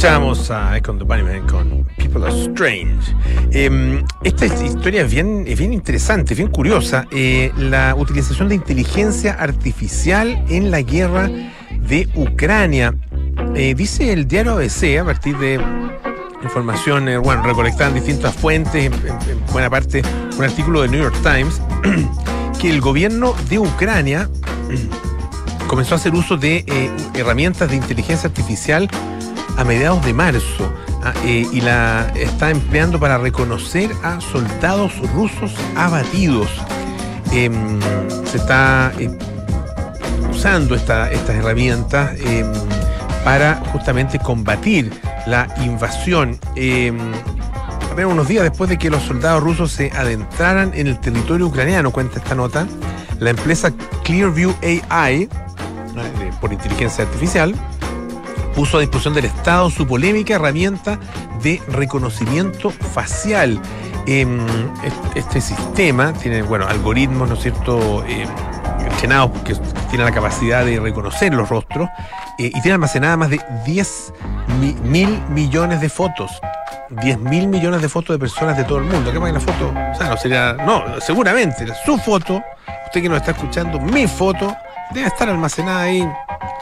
Escuchamos a Icon the Bunnyman con People Are Strange. Eh, esta historia es bien, es bien interesante, bien curiosa. Eh, la utilización de inteligencia artificial en la guerra de Ucrania. Eh, dice el diario ABC, a partir de información, eh, bueno, recolectada en distintas fuentes, en, en- en buena parte un artículo del New York Times, que el gobierno de Ucrania comenzó a hacer uso de eh, herramientas de inteligencia artificial a mediados de marzo ah, eh, y la está empleando para reconocer a soldados rusos abatidos. Em, se está eh, usando esta- estas herramientas em, para justamente combatir la invasión. Em, apenas unos días después de que los soldados rusos se adentraran en el territorio ucraniano, cuenta esta nota, la empresa Clearview AI, de- por inteligencia artificial, puso a disposición del Estado su polémica herramienta de reconocimiento facial. Em, est- este sistema tiene, bueno, algoritmos, ¿no es cierto?, em, entrenados que tienen la capacidad de reconocer los rostros eh, y tiene almacenadas más de 10 mi- mil millones de fotos. 10 mil millones de fotos de personas de todo el mundo. ¿Qué más hay la foto? O sea, no sería. No, seguramente. Su foto, usted que nos está escuchando, mi foto, debe estar almacenada ahí,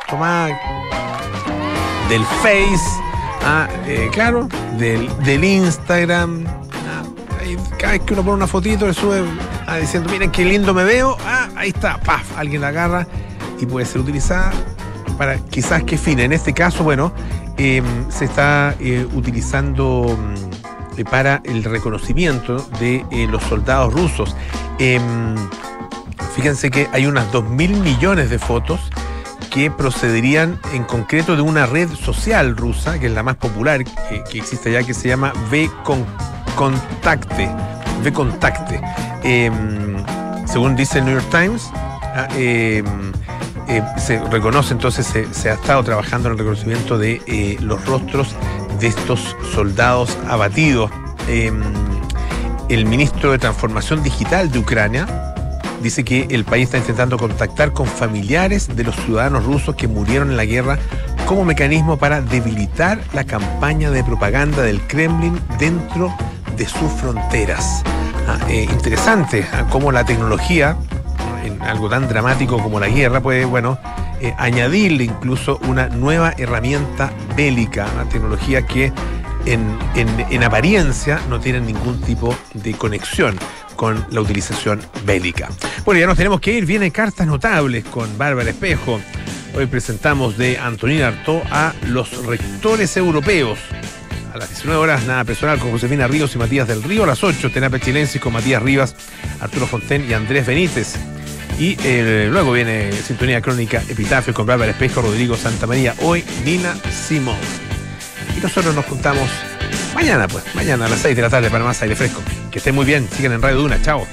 tomada del Face, ah, eh, claro, del, del Instagram. ah, cada vez que uno pone una fotito, le sube ah, diciendo, miren qué lindo me veo. Ah, ahí está, paf, alguien la agarra y puede ser utilizada para quizás qué fin. En este caso, bueno, eh, se está eh, utilizando mm, para el reconocimiento de eh, los soldados rusos. Em, fíjense que hay unas 2 mil millones de fotos que procederían en concreto de una red social rusa, que es la más popular que, existe allá, que se llama V-Contacte. V-Contacte. Em, según dice el New York Times, ah, em, eh, se reconoce entonces, se, ha estado trabajando en el reconocimiento de eh, los rostros de estos soldados abatidos. Em, el ministro de Transformación Digital de Ucrania, dice que el país está intentando contactar con familiares de los ciudadanos rusos que murieron en la guerra como mecanismo para debilitar la campaña de propaganda del Kremlin dentro de sus fronteras. Ah, eh, interesante ah, cómo la tecnología, en algo tan dramático como la guerra, puede, bueno, eh, añadirle incluso una nueva herramienta bélica, una tecnología que en, en- en apariencia no tiene ningún tipo de conexión con la utilización bélica. Bueno, ya nos tenemos que ir. Vienen cartas notables con Bárbara Espejo. Hoy presentamos de Antonina Artó a los rectores europeos. A las 19 horas, nada personal con Josefina Ríos y Matías del Río. A las 8, Terapia Chilensis con Matías Rivas, Arturo Fonten y Andrés Benítez. Y eh, luego viene Sintonía Crónica Epitafio con Bárbara Espejo, Rodrigo Santamaría. Hoy, Nina Simón. Y nosotros nos juntamos mañana, pues, mañana a las 6 de la tarde para más aire fresco. Que estén muy bien, sigan en Radio Duna, chao.